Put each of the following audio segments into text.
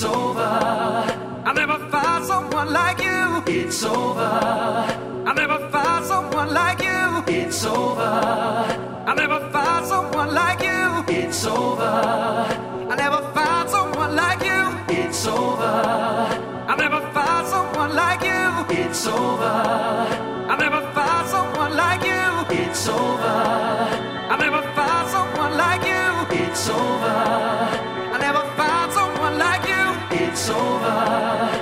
It's over. I never found someone like you. It's over. I never found someone like you. It's over. I never found someone like you. It's over. I never found someone like you. It's over. I never found someone like you. It's over. I never found someone like you. It's over. I never found someone like you. It's over. heart.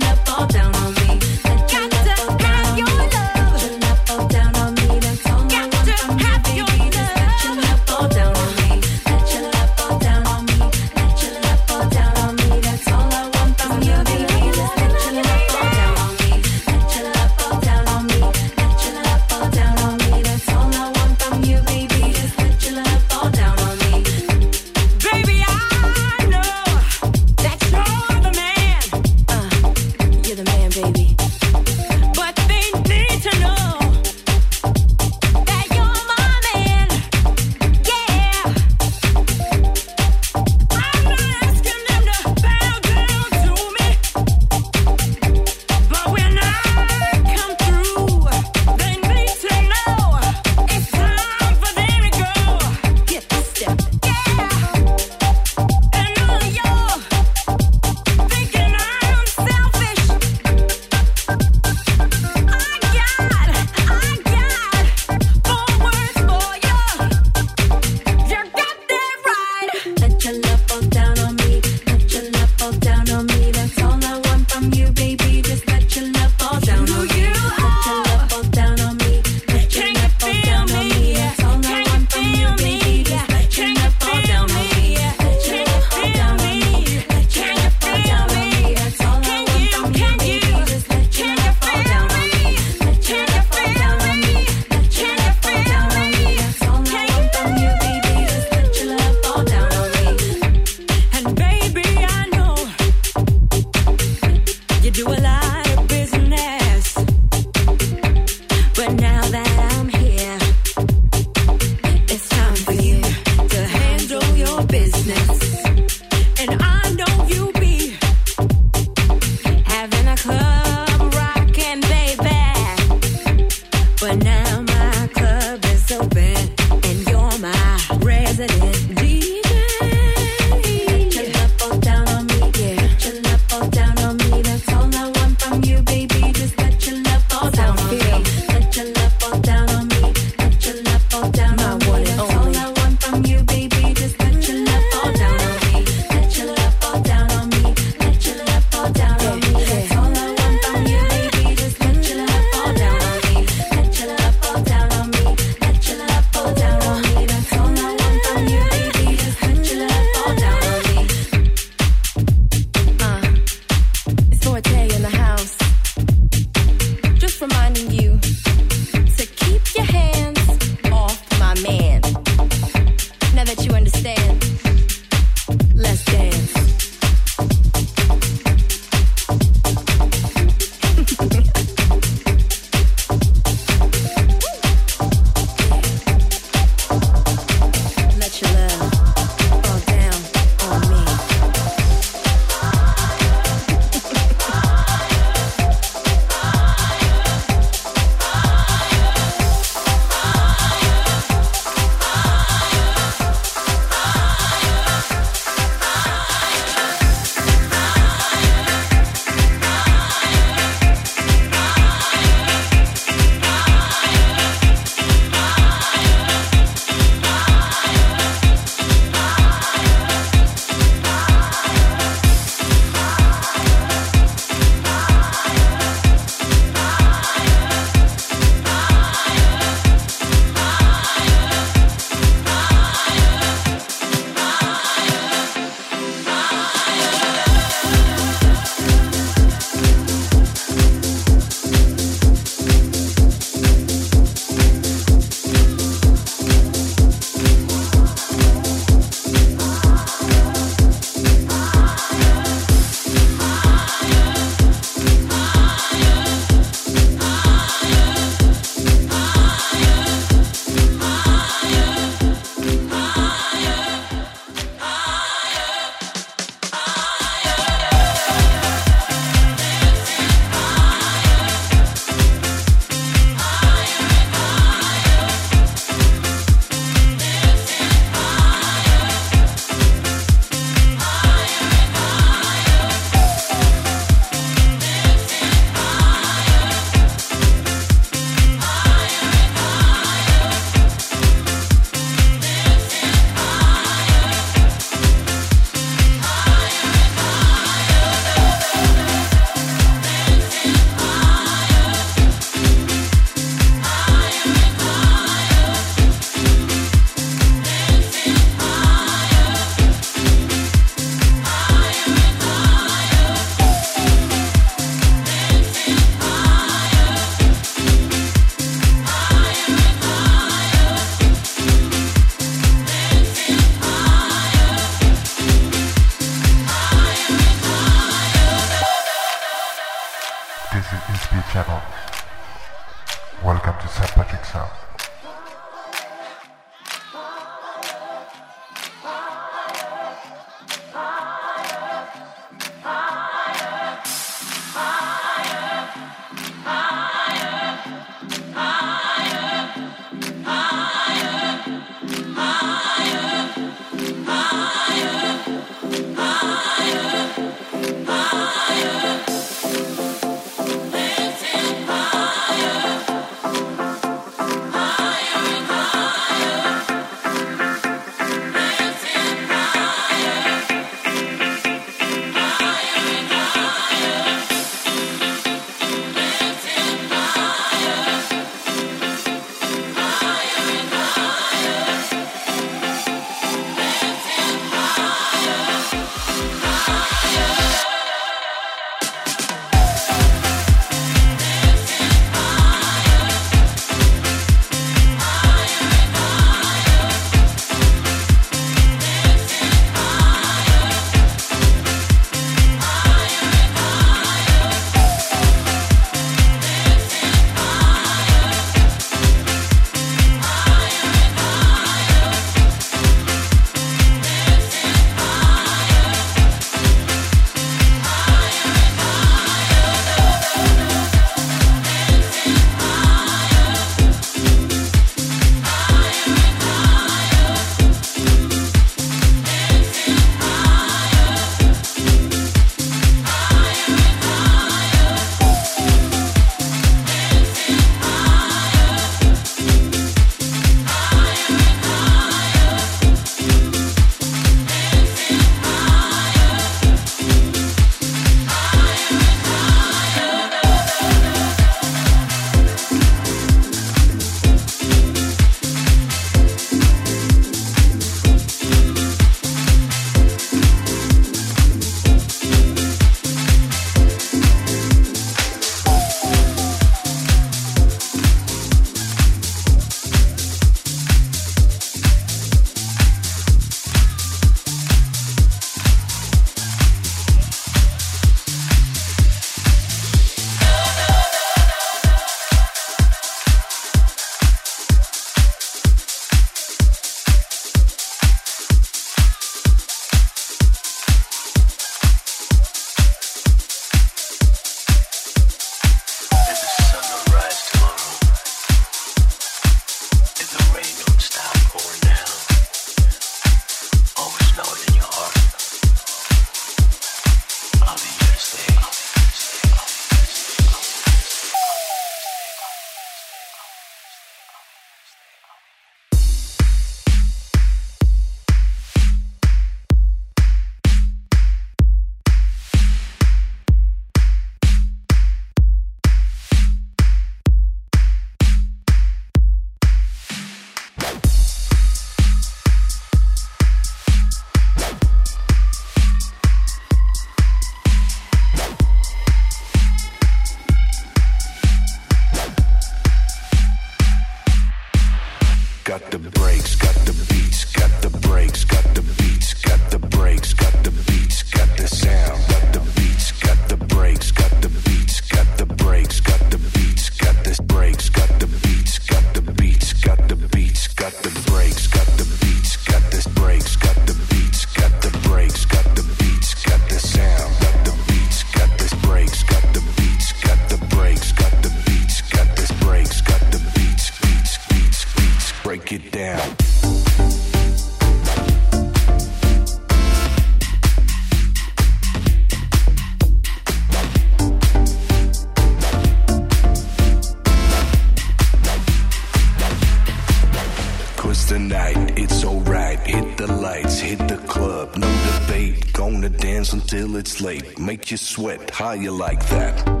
the night, it's alright. Hit the lights, hit the club, no debate. Gonna dance until it's late. Make you sweat, how you like that?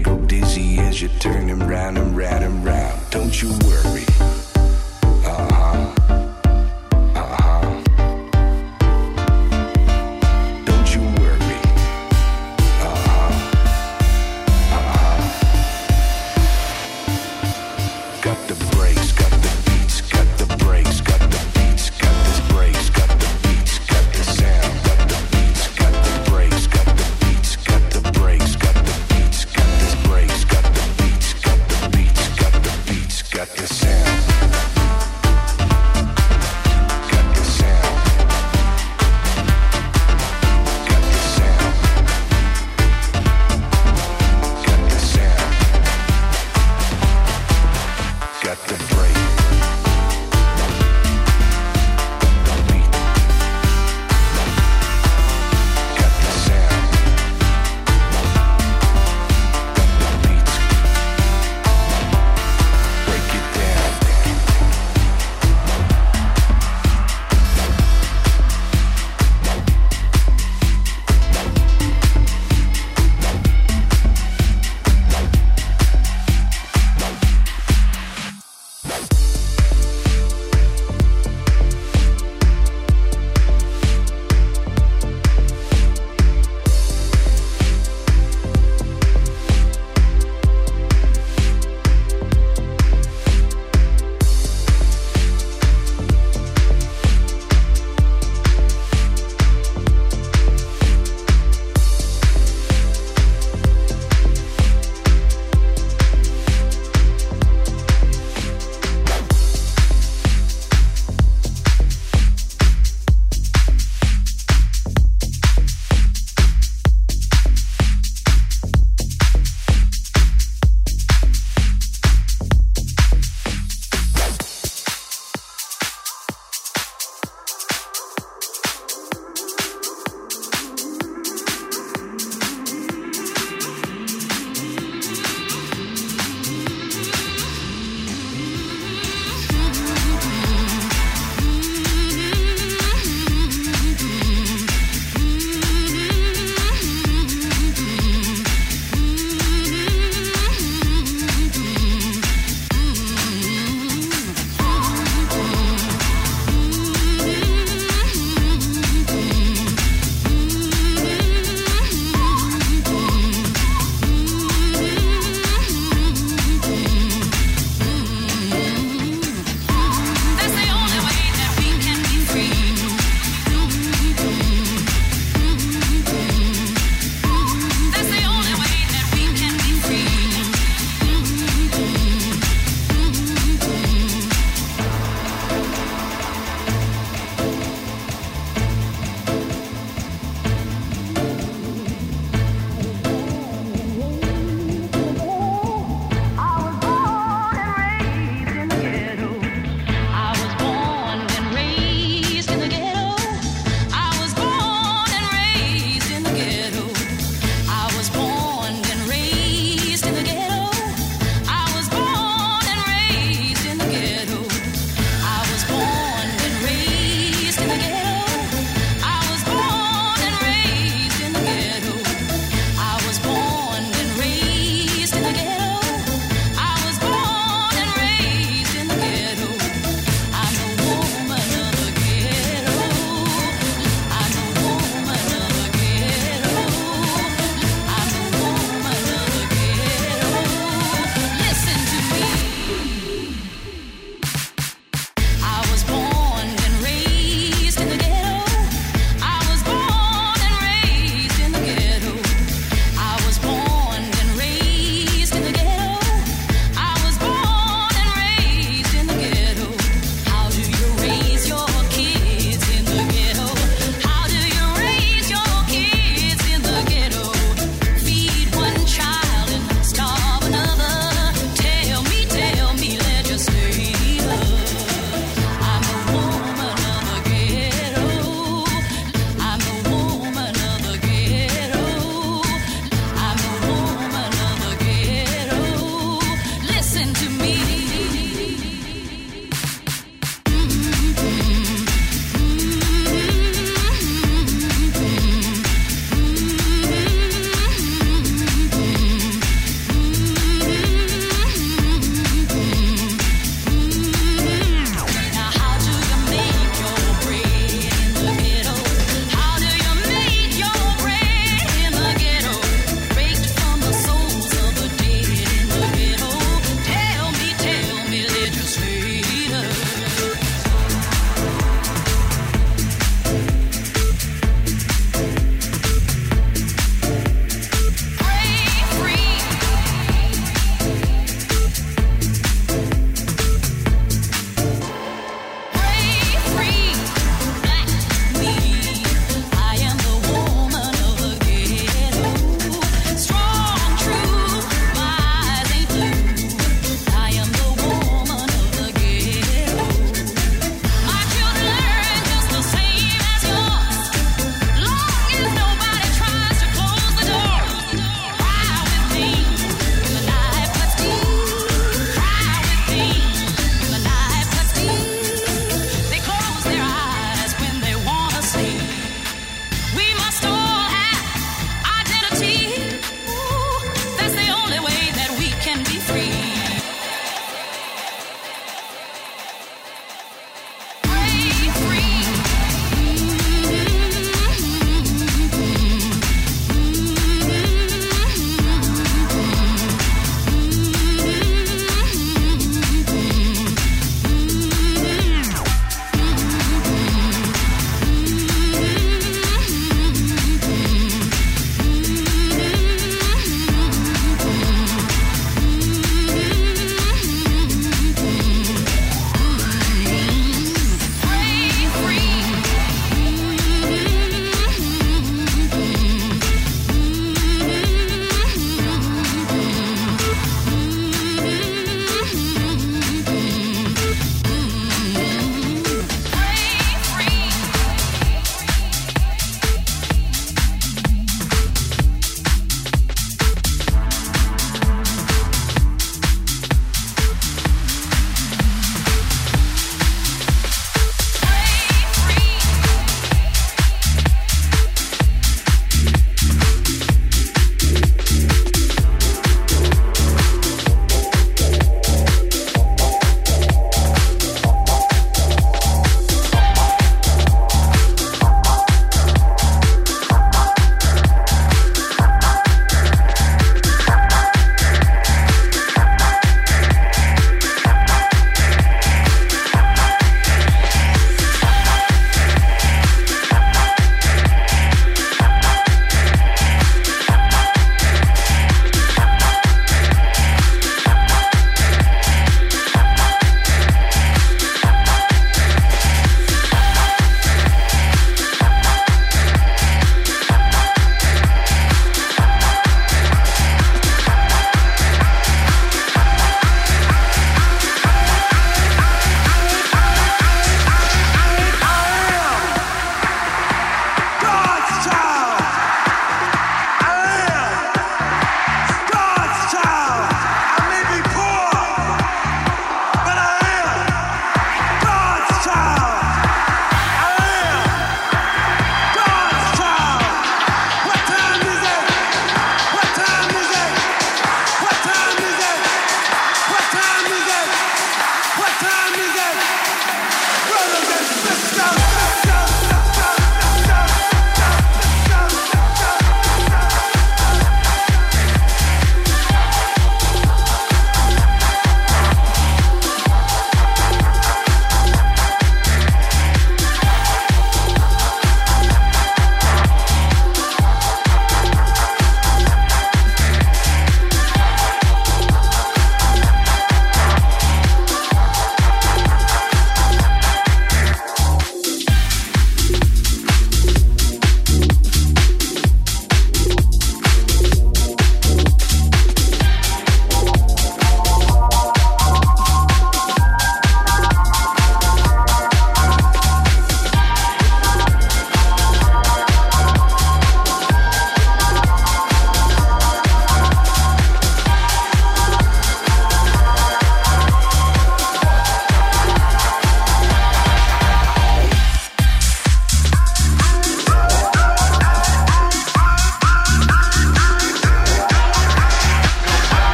go dizzy as you're turning round and round and round. Don't you worry.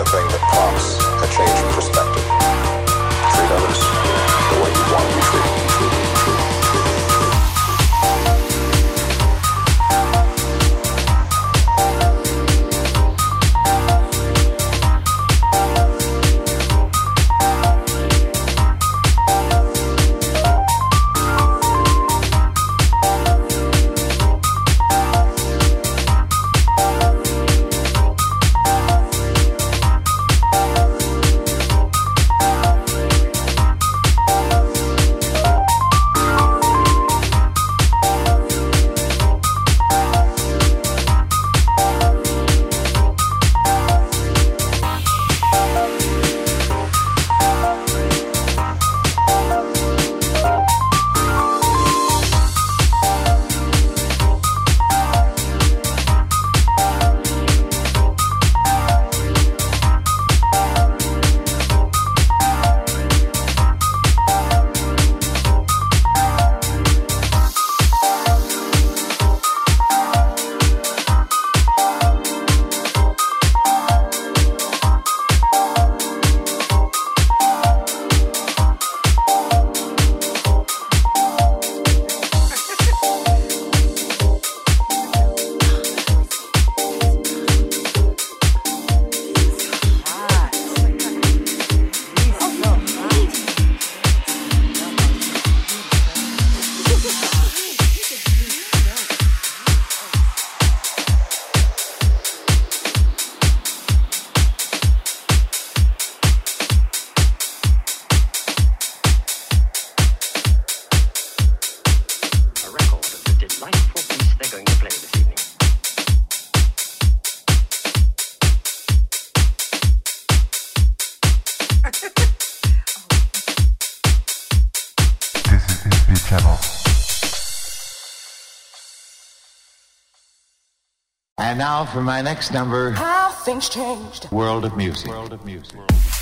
Kind thing that prompts a change in perspective. Treat others delightful piece they're going to play this evening. This is Inspirit Channel. And now for my next number, How things changed. World of Music. World of Music. Thank